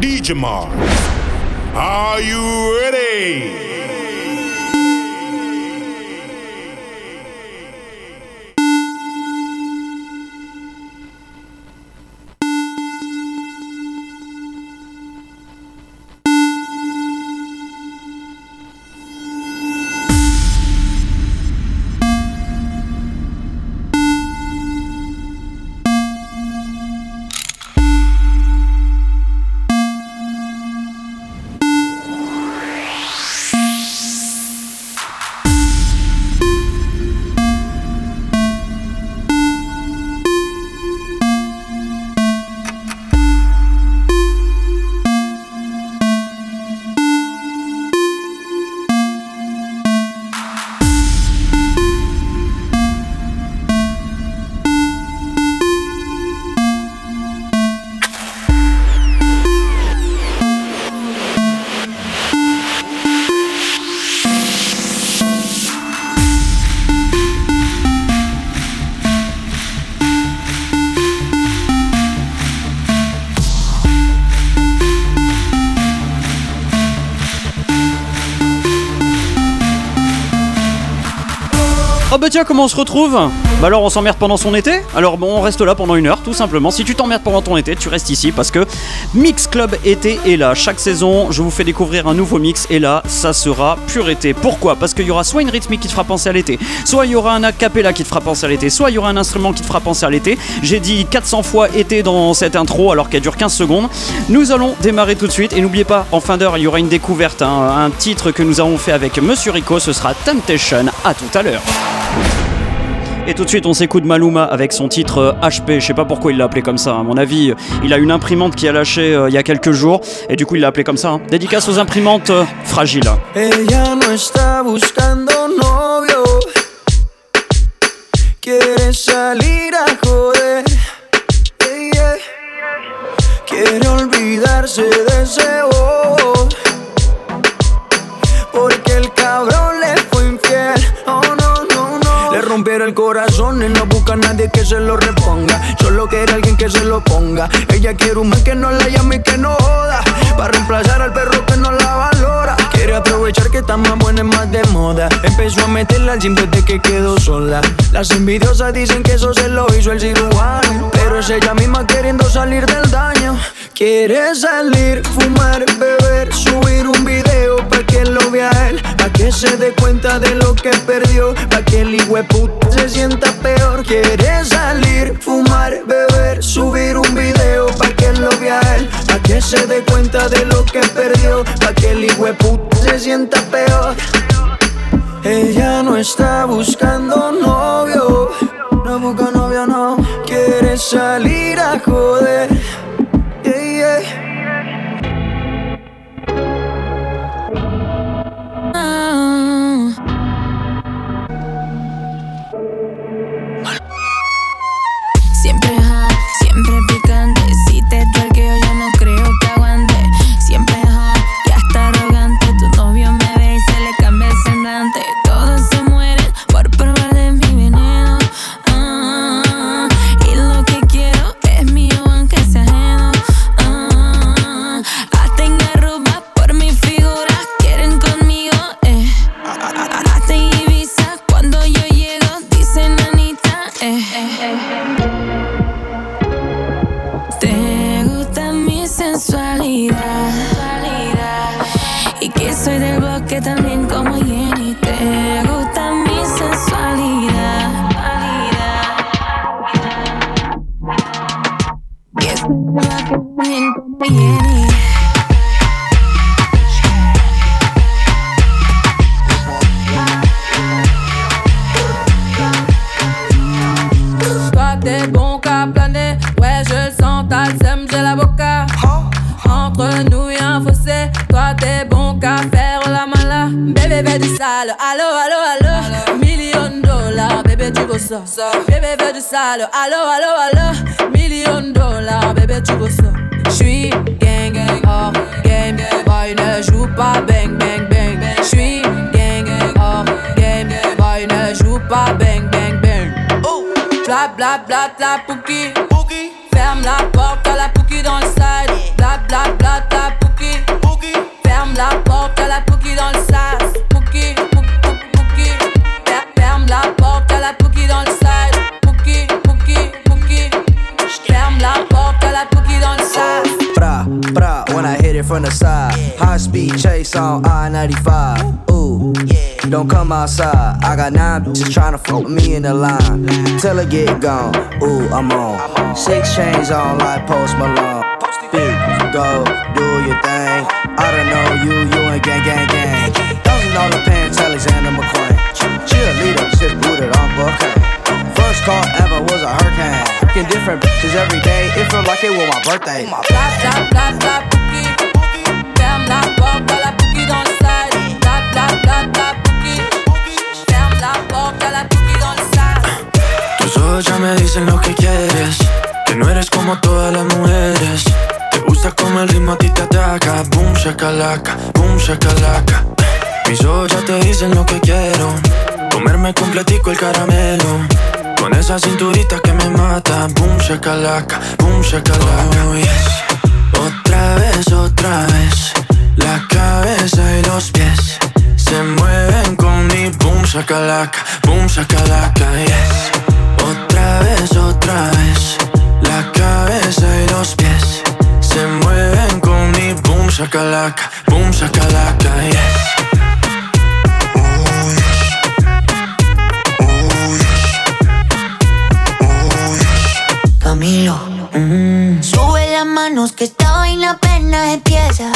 DJ. Are you ready? Bah tiens, comment on se retrouve? Bah alors on s'emmerde pendant son été? Alors bon, on reste là pendant une heure, tout simplement. Si tu t'emmerdes pendant ton été, tu restes ici parce que Mix Club été est là. Chaque saison, je vous fais découvrir un nouveau mix et là, ça sera pur été. Pourquoi? Parce qu'il y aura soit une rythmique qui te fera penser à l'été, soit il y aura un acapella qui te fera penser à l'été, soit il y aura un instrument qui te fera penser à l'été. J'ai dit 400 fois été dans cette intro alors qu'elle dure 15 secondes. Nous allons démarrer tout de suite et n'oubliez pas, en fin d'heure, il y aura une découverte, hein, un titre que nous avons fait avec Monsieur Rico, ce sera Temptation. À tout à l'heure. Et tout de suite, on s'écoute Maluma avec son titre HP. Euh, Je sais pas pourquoi il l'a appelé comme ça. À mon avis, il a une imprimante qui a lâché euh, il y a quelques jours. Et du coup, il l'a appelé comme ça. hein. Dédicace aux imprimantes euh, fragiles. Ella no buscando novio. Salir a joder. Olvidarse. El corazón y no busca a nadie que se lo reponga. Solo quiere alguien que se lo ponga. Ella quiere un man que no la llame y que no joda. Para reemplazar al perro que no la valora. Quiere aprovechar que está más buena y más de moda. Empezó a meterla al gym desde que quedó sola. Las envidiosas dicen que eso se lo hizo el cirujano. Pero es ella misma queriendo salir del daño. Quiere salir, fumar, beber, subir un video pa' que lo vea él. Pa' que se dé cuenta de lo que perdió. Pa' que el hijueput se sienta peor. Quiere salir, fumar, beber, subir un video pa' que lo vea él. Que se dé cuenta de lo que perdió. Pa' que el hijueput se sienta peor. Ella no está buscando novio. No busca novio, no. Quiere salir a joder. Yeah, yeah. Trying to fuck me in the line. Till it get gone. Ooh, I'm on. Six chains on like Post Malone. Big, go, do your thing. I don't know you, you ain't gang, gang, gang. Thousand dollar pants, Alexander McQueen. Cheerleader, just booted on bouquet. First call ever was a hurricane. Fucking different bitches every day. It felt like it was my birthday. Bla bla bla bla ya me dicen lo que quieres. Que no eres como todas las mujeres. Te gusta como el ritmo a ti te ataca. Boom, shakalaka, boom, shakalaka. Mis ojos ya te dicen lo que quiero. Comerme completico el caramelo. Con esa cinturita que me mata. Boom, shakalaka, boom, shakalaka. Oh, yes. Otra vez, otra vez. La cabeza y los pies se mueven con mi boom, shakalaka, boom, shakalaka, yes. Otra vez, otra vez. La cabeza y los pies se mueven con mi boom, shakalaka, boom, shakalaka, yes. Camilo. mm. Sube las manos que esta vaina apenas empieza.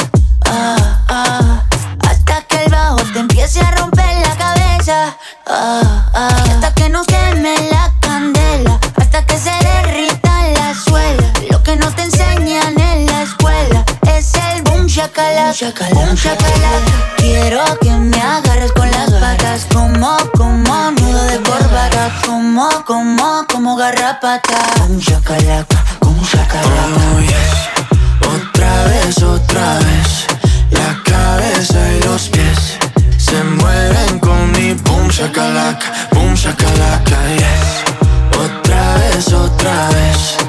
Ah, ah. Hasta que el bajo te empiece a romper la cabeza. Ah, ah. Hasta que nos queme la Hasta que se derrita la suela. Lo que no te enseñan en la escuela es el boom shakalaka. Boom shakalaka. Quiero que me agarres con las patas. Como, como nudo de corbata. Como, como, como garrapata. Boom shakalaka. Boom shakalaka. Oh, yes. Otra vez, otra vez. La cabeza y los pies se mueven con mi boom shakalaka, boom shakalaka, yes quieres otra vez.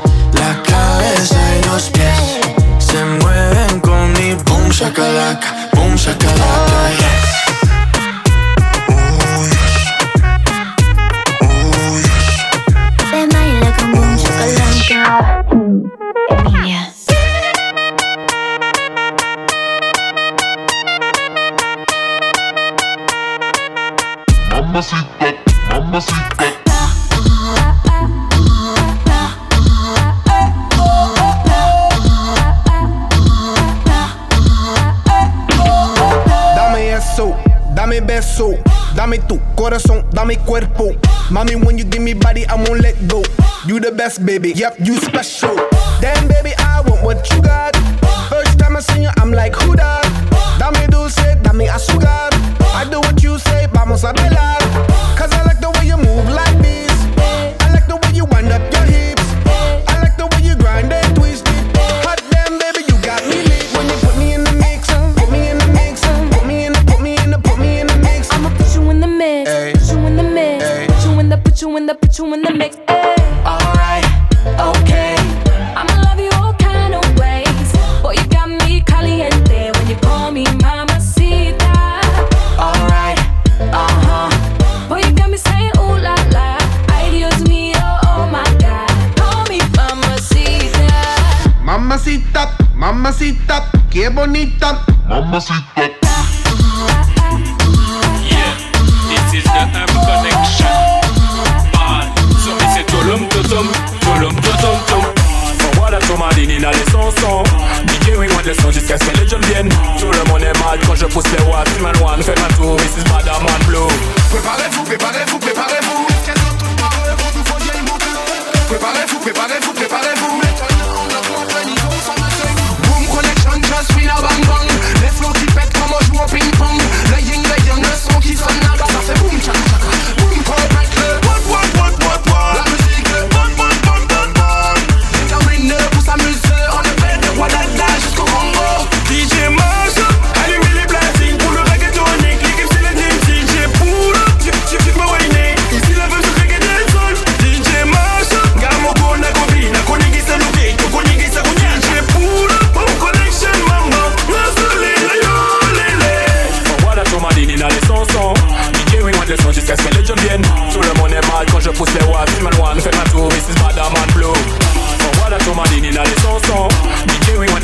Dame cuerpo. Mommy, when you give me body, I won't let go. You the best, baby. Yep, you special. Tutum, tulum tutum tum. Voilà tout ma ligne, il a les sons. DJ oui, moi le son jusqu'à ce que les jeunes viennent. Tout le monde est mal quand je pousse les watts. Man one, faites un tour, this is Madame One Blue. Préparez-vous, préparez-vous, préparez-vous. Préparez-vous, préparez-vous, préparez-vous. Boom connection, just spin a bang bang. Les flots qui pètent comme on joue au ping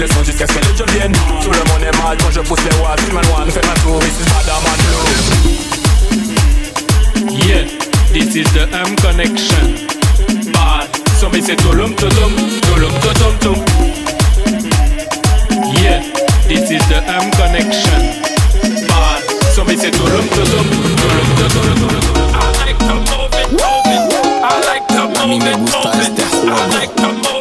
le son jusqu'à ce que les jeux viennent. Tout le monde est mal quand je pousse les watts. Human One fait ma tour, ici Madame Blue. Yeah, this is the M connection. Bad, somebody say tolum tolum, tolum tolum tum. Yeah, this is the M connection. Bad, somebody say tolum tolum, tolum tolum tolum. I like the moment, moment. I like the moment, moment. I like the moment.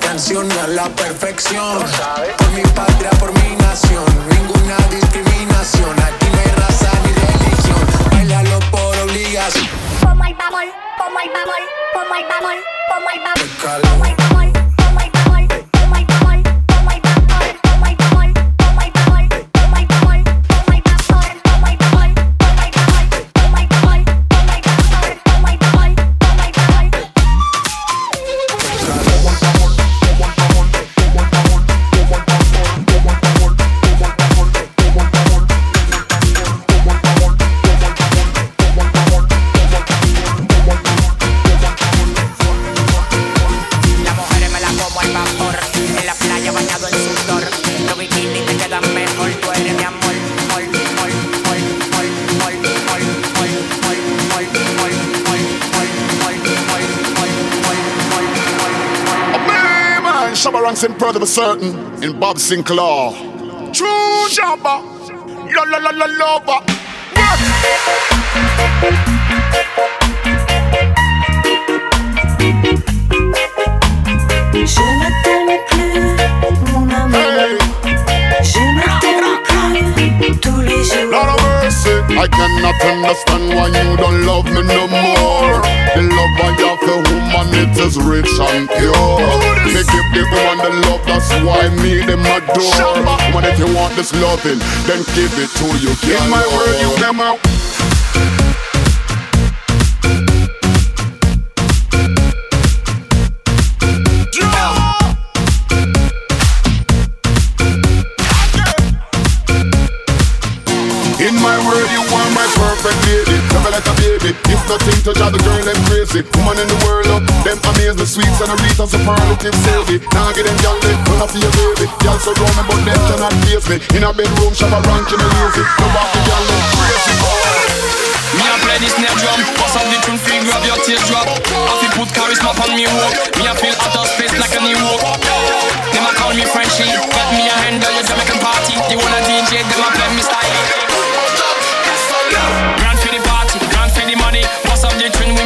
Canción a la perfección. Por mi patria, por mi nación, ninguna discriminación. Aquí no hay raza ni religión. Bailalo por obligación. Como el bamol, como el bamol, como el bamol, como el bamol, como el bamol, certain in Bob Sinclar. True Shabba, la la la la lover. Je ne t'aime plus, mon amour. Hey, Je ne t'aime plus tous les jours. Lord of mercy, I cannot understand why you don't love me no more. The love I for woman, it is rich and pure. Me give the woman the love, that's why me them adore. Woman, if you want this loving, then give it to you. In my word, you come out. In my world, you are my perfect lady. Love like a baby. If no a thing to the girl crazy. Woman in the world up, them amaze the sweets and reach and superlative savvy. Now get them leg, run up to your baby. Gal so me, but them cannot face me. In a bedroom, shop a rank in a lazy. No back the gal them crazy. Me a play this snare drum Bust out the tune free, grab your teardrop I feel put charisma on me walk Me a feel out of space like a new walk Them a call me Frenchie Got me a handle your Jamaican party You wanna DJ, them a play me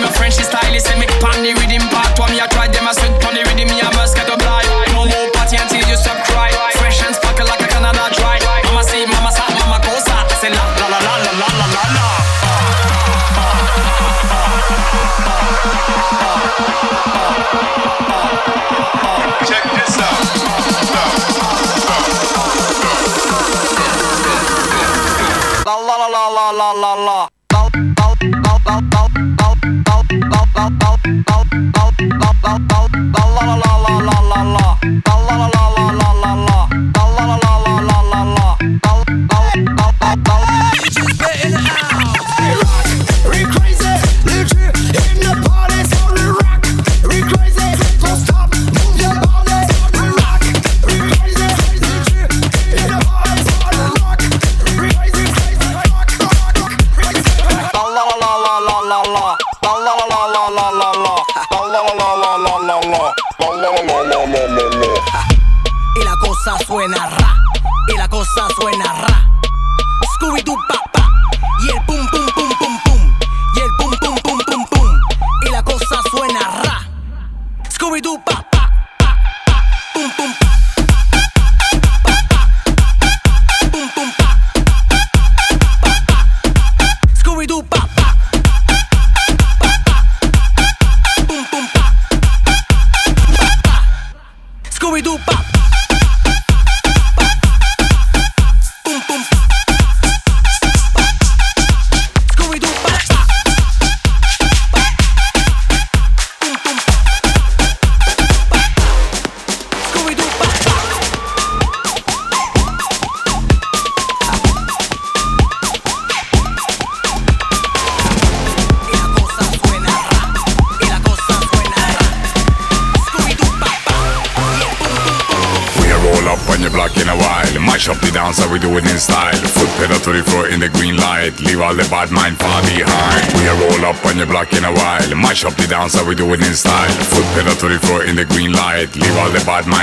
out the tune with my style Say me pan the rhythm part One me a try, them a sweat pan the rhythm Me a mosquito blind No Y la cosa suena ra, y la cosa suena ra. We do it in style. Foot pedal to the floor in the green light. Leave all the bad mind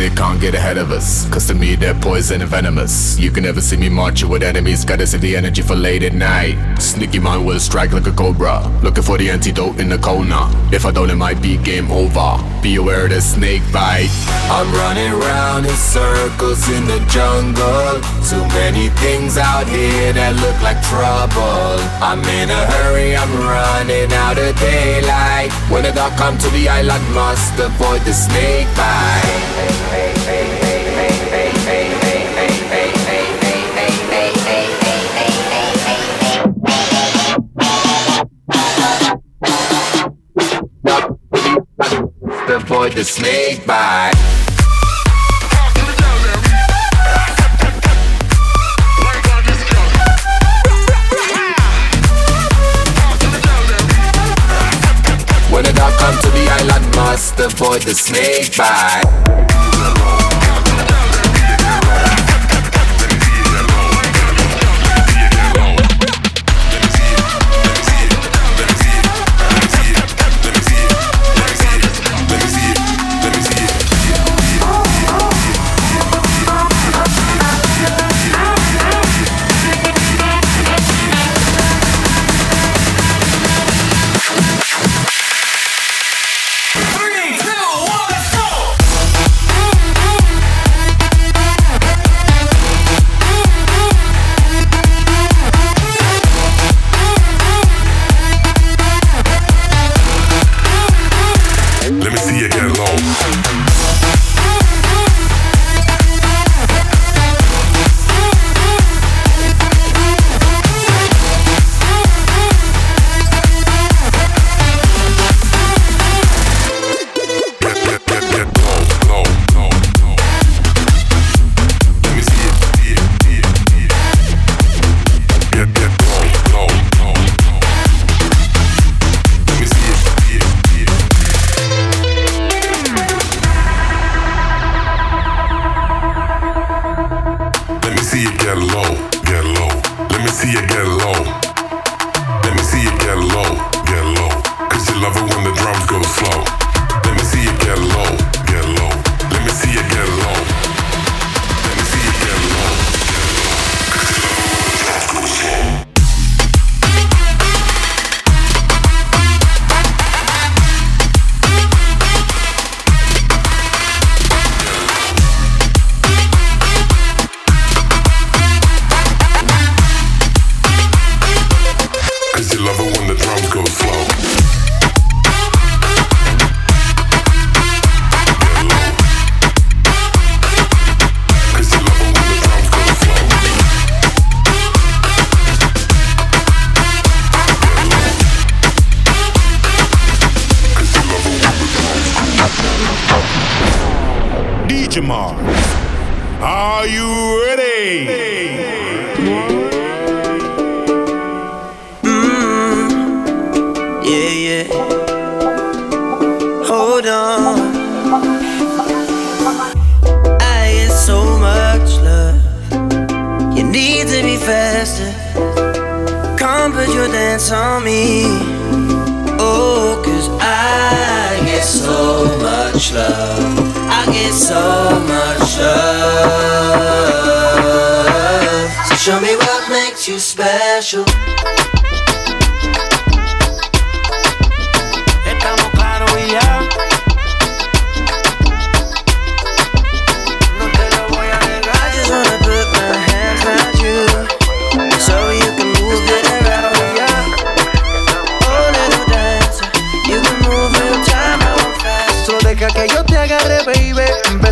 They can't get ahead of us. Cause to me they're poison and venomous. You can never see me marching with enemies. Gotta save the energy for late at night. Sneaky mind will strike like a cobra. Looking for the antidote in the corner. If I don't, it might be game over. Be aware of the snake bite. I'm running round in circles in the jungle. Too many things out here that look like trouble. I'm in a hurry, I'm running out of daylight. When the dark come to the island, must avoid the snake bite. Avoid the snake bite. Avoid the snake bite. Your dance on me. Oh, cause I get so much love. I get so much love. So show me what makes you special.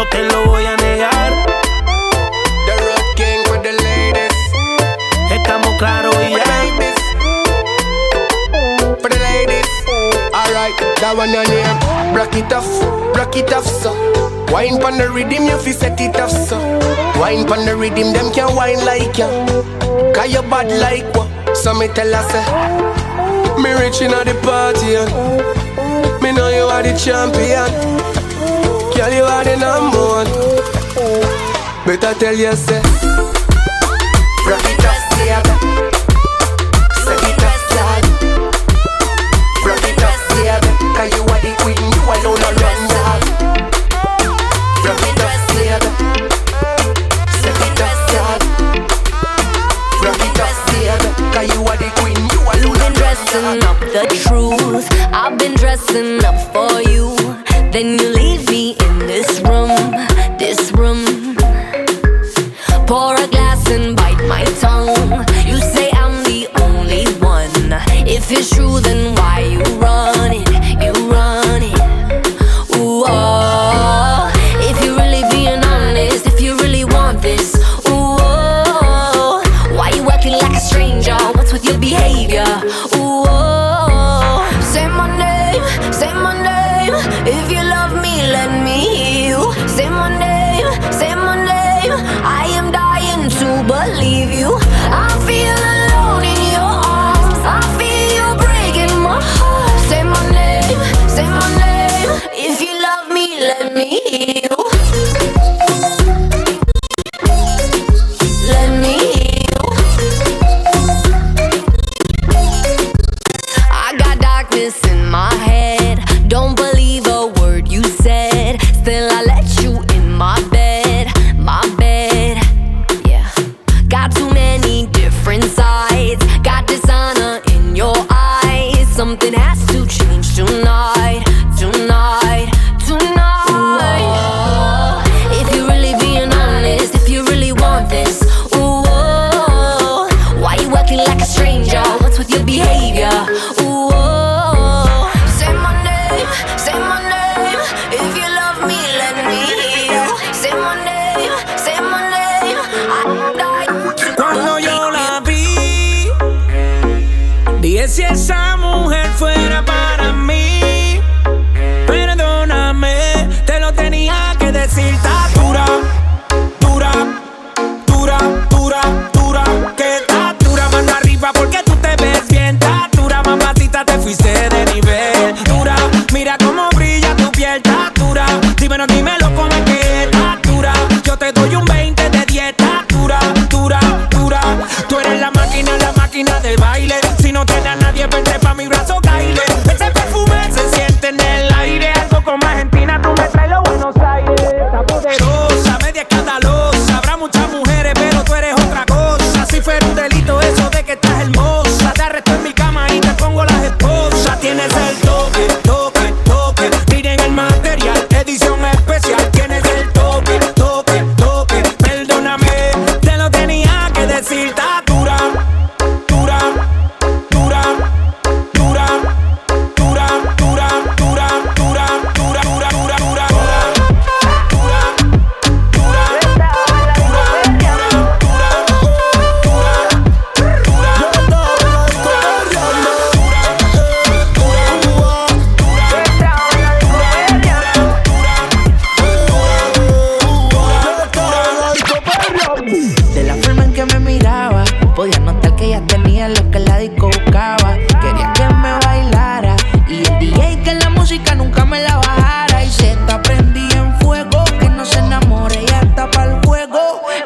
no te lo voy a negar. The Road King with the ladies. Estamos claros y ya. For the ladies. Alright, that one your name. Rock it off, rock it off, so. Wine pon the rhythm, you fi set it off, so. Wine pon the rhythm, them can't wine like ya. Cause you bad like what? So me tell us, say, me rich inna the party, yeah. Me know you are the champion. Girl, you are the number one. Better tell yourself. I'm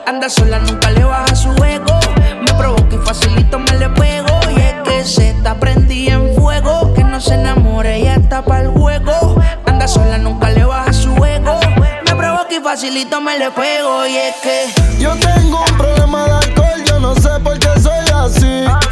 Anda sola, nunca le baja su ego. Me provoca y facilito me le pego. Y es que se está prendida en fuego. Que no se enamore, ella está para el juego. Anda sola, nunca le baja su ego. Me provoca y facilito me le pego. Y es que yo tengo un problema de alcohol, yo no sé por qué soy así.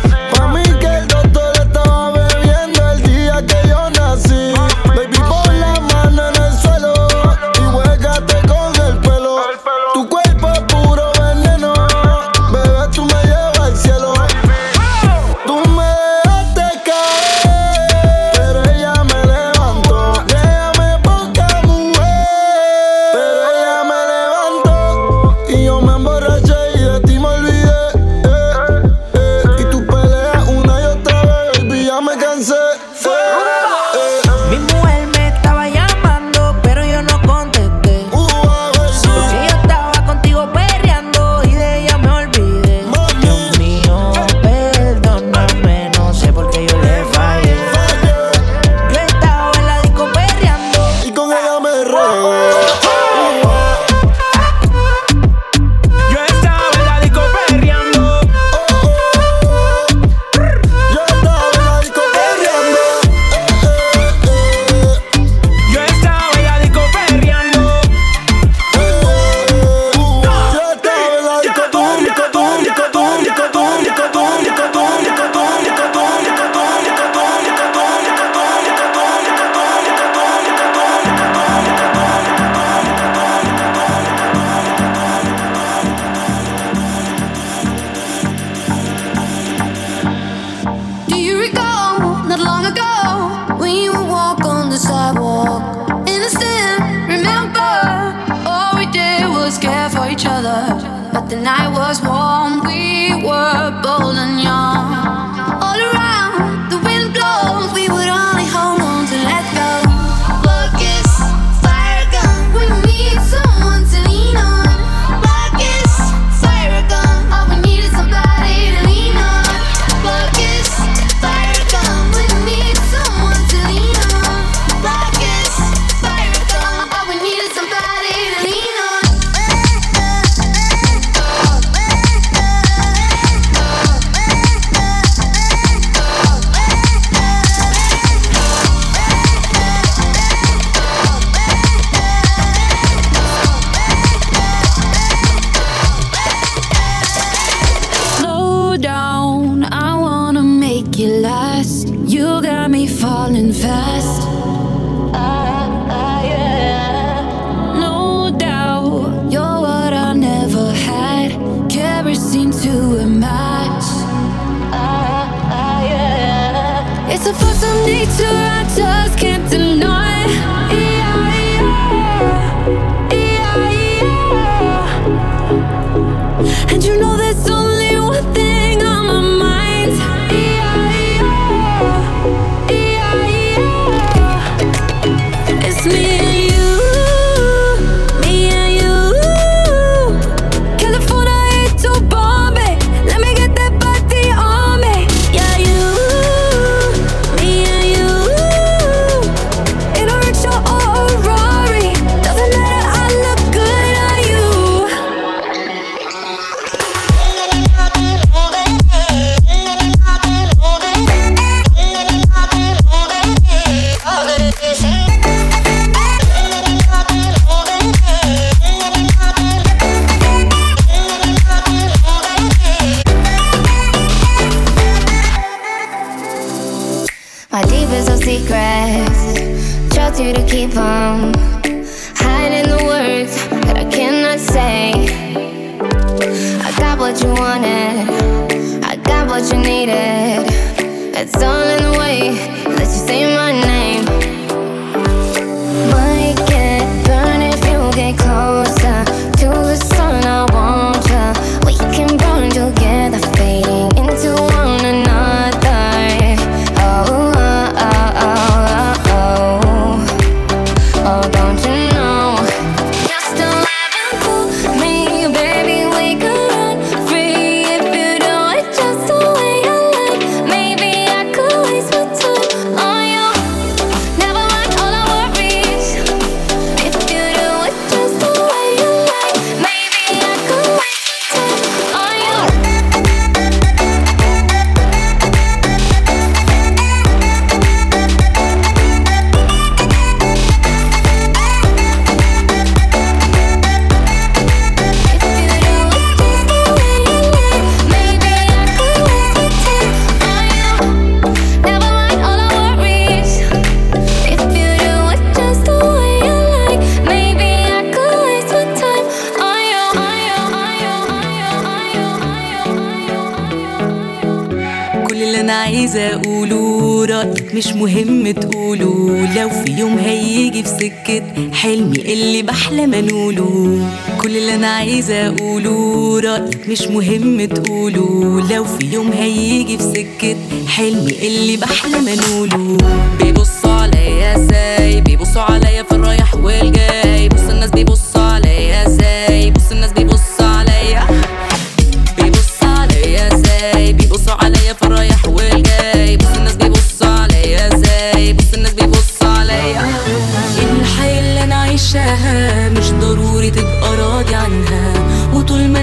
اللي أنا عايزة أقوله. رايك مش مهم تقوله. لو في يوم هيجي في سكة حلمي اللي بحلم أنوله. كل اللي أنا عايزة أقوله. رايك مش مهم تقوله. لو في يوم هيجي في سكة حلمي اللي بحلم أنوله. بيبصوا عليا إزاي؟ بيبصوا عليا في الرايح والجاي. بص الناس بيبصوا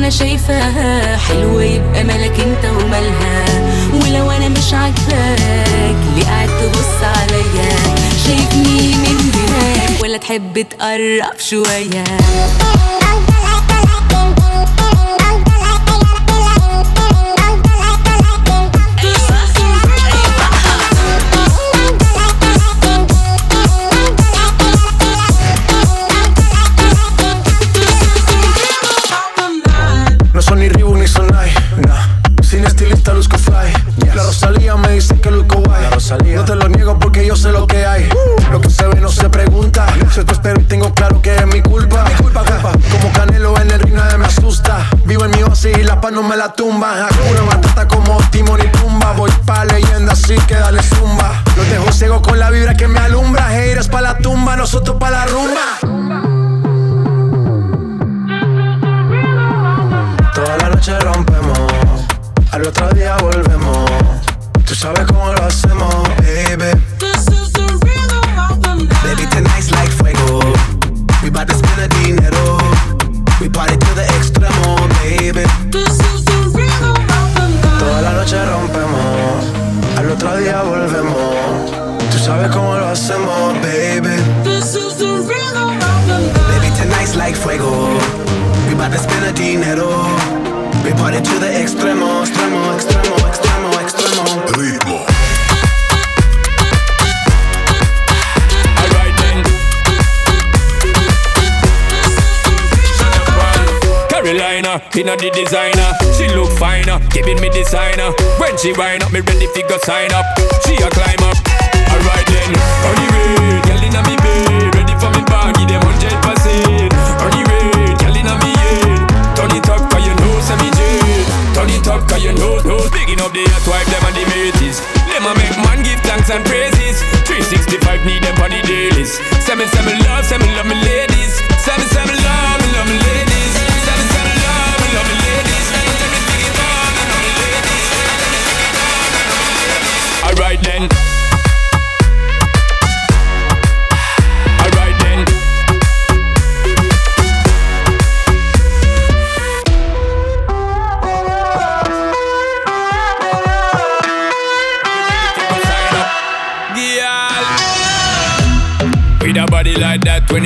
أنا شايفاها حلوة يبقى مالك انت ومالها. ولو أنا مش عاجباك ليه قاعد تبص عليا؟ شايفني من هناك ولا تحب تقرب شوية؟ no me la tumba. Hakuna Matata como Timon y Pumba. Voy pa' leyenda, así que dale zumba. Los dejo ciego con la vibra que me alumbra. Heiras pa' la tumba, nosotros pa' la rumba. Toda la noche rompemos, al otro día volvemos. Tú sabes designer. She look finer, giving me designer. When she wind up, me ready fi go sign up. She a climb up. Alright then, on the way, girl inna me bed, ready for me give them hundred percent. On the way, girl inna me head, turn it up 'cause you know say me jet. Turn it up 'cause you know, know. Bigging up the hot wife, them and the mateys. Them a make man give thanks and praises. 365 need them on the dailies. Say me, say me love, say me love me ladies. Say me, love, me Alright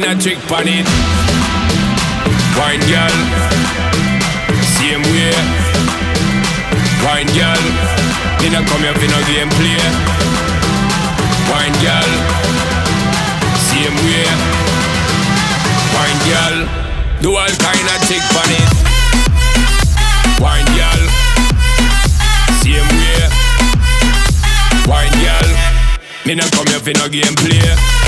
kind of trick on it. Wine girl, same way. Wine girl, me not come here for no game play. Wine girl, same way. Wine girl, do all kind of trick on it. Wine girl, same way. Wine girl, me not come here for no game play.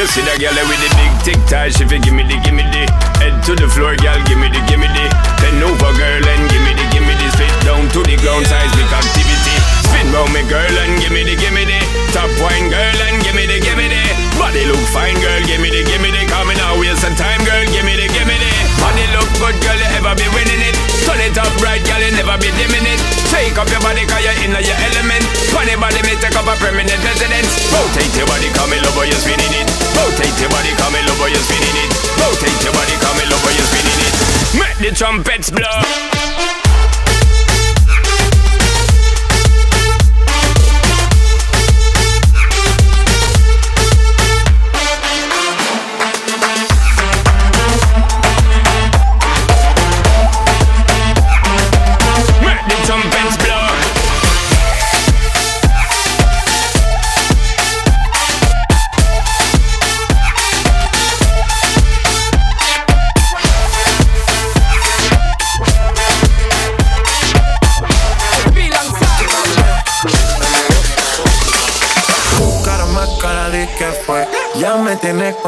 You see that girl with the big tic tac, she fi gimme the gimme the Head to the floor, girl, gimme the gimme the Bend over, girl, and gimme the gimme the Spit down to the ground, seismic activity Spin round me, girl, and gimme the gimme the Top wine, girl, and gimme the gimme the Body look fine, girl, gimme the gimme the Coming out, waste some time, girl, gimme the gimme the Body look good, girl, you ever be winning it Turn it up right, girl, you never be dimming it Shake up your body, cause you're in your element. Funny body, me take up a permanent residence. Rotate your body, come in love, you're spinning it. Rotate your body, come in love, you're spinning it. Rotate your body, come in love, you're spinning it. Make the trumpets blow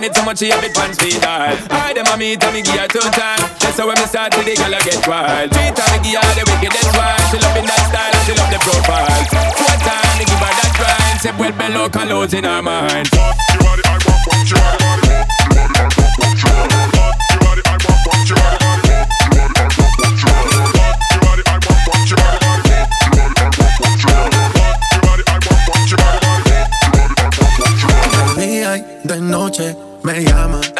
time. She it so much she have it pants feet high. I dem a me tell me give two time. That's how when me start to the girl I get wild. Three time me give her the wickedest. She loving that style and she love the profile. Four time me give her that grind. Say well below colors in her mind. De noche me llama.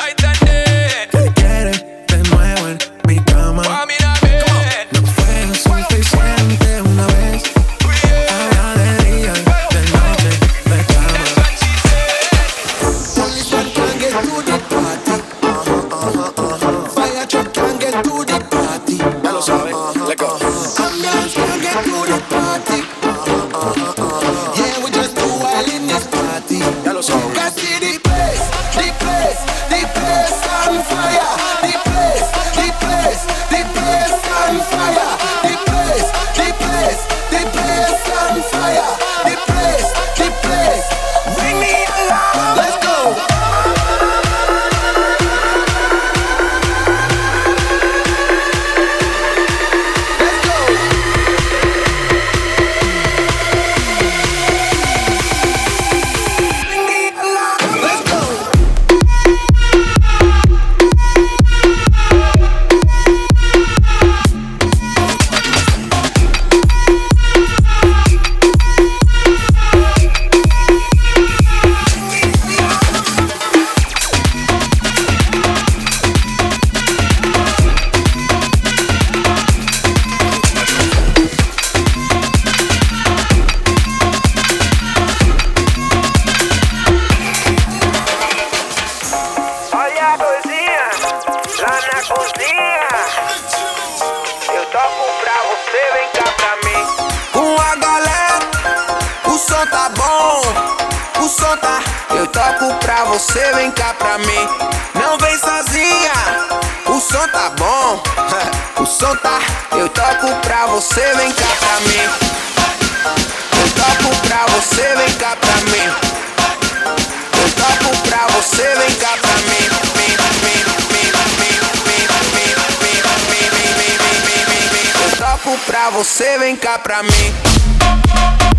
Pra você, vem cá pra mim.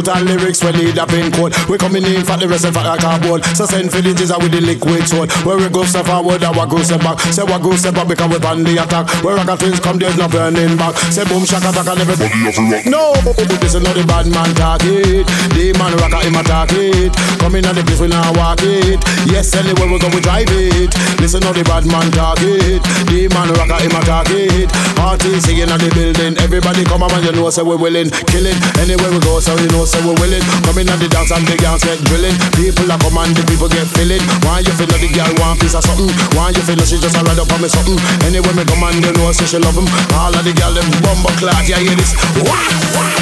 Some brutal lyrics. We lead a pin code. We coming in for the rest of our cardboard. So send feelings is with the liquid sword. Where we go step forward, our go step back. Say what go step back because we on the attack. Where rocket twins come, there's no burning back. Say boom shaka attack and everybody off the rock. No, this is not the bad man talk it. The man rocker him attack it. Coming at the place we now walk it. Yes, anywhere we go we drive it. Listen how the bad man talk it. The man rocker him attack it. Artists singing at the building. Everybody come on and you know say we're willing. Killing anywhere we go, so you know say we willing. Coming at the dance and the girls get drilling. People are come and the people get feeling. Why you feel that the girl want piece of something? Why you feel that she just a ride up on me something? Anywhere me come and you know say she love him. All of the girls them bumbo clad, yeah hear this. Wah, wah.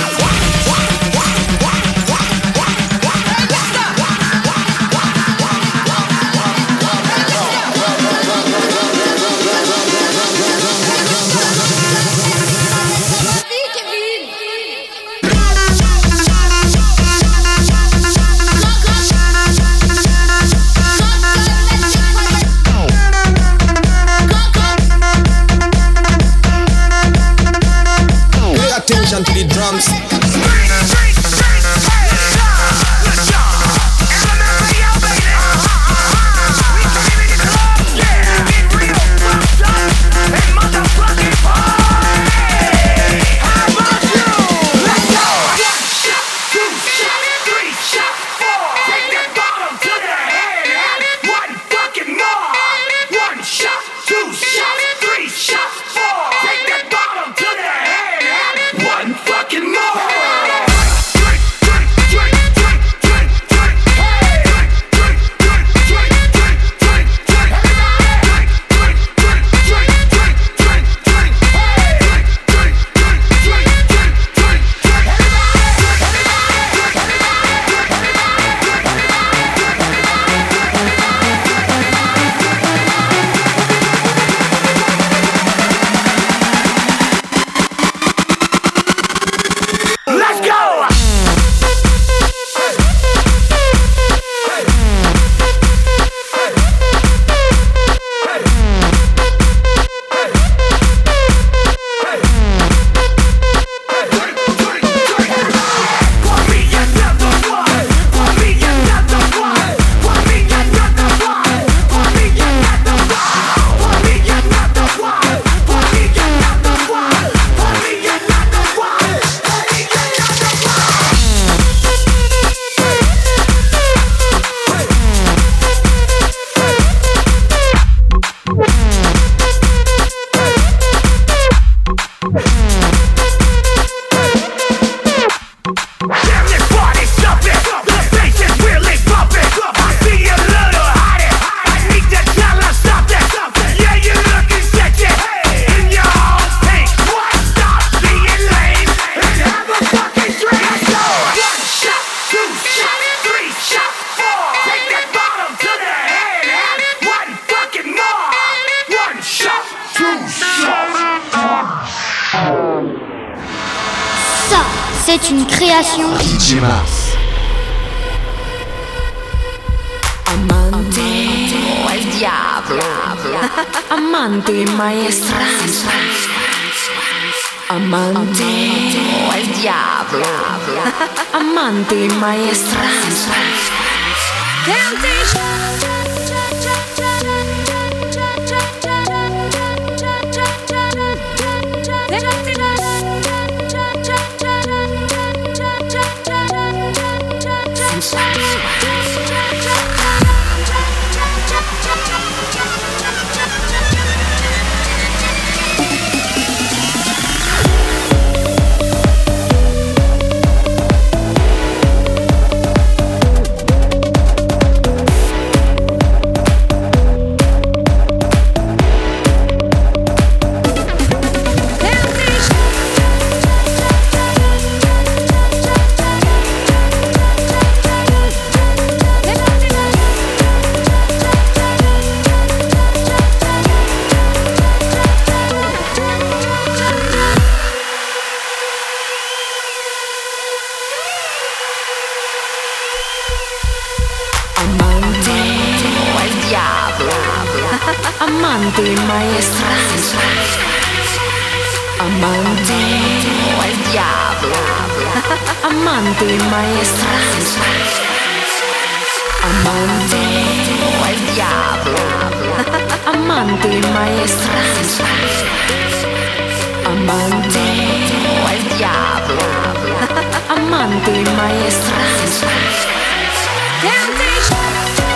Amante maestra. Amante o el diablo. Amante maestra. Amante o el diablo. Amante maestra. Amante.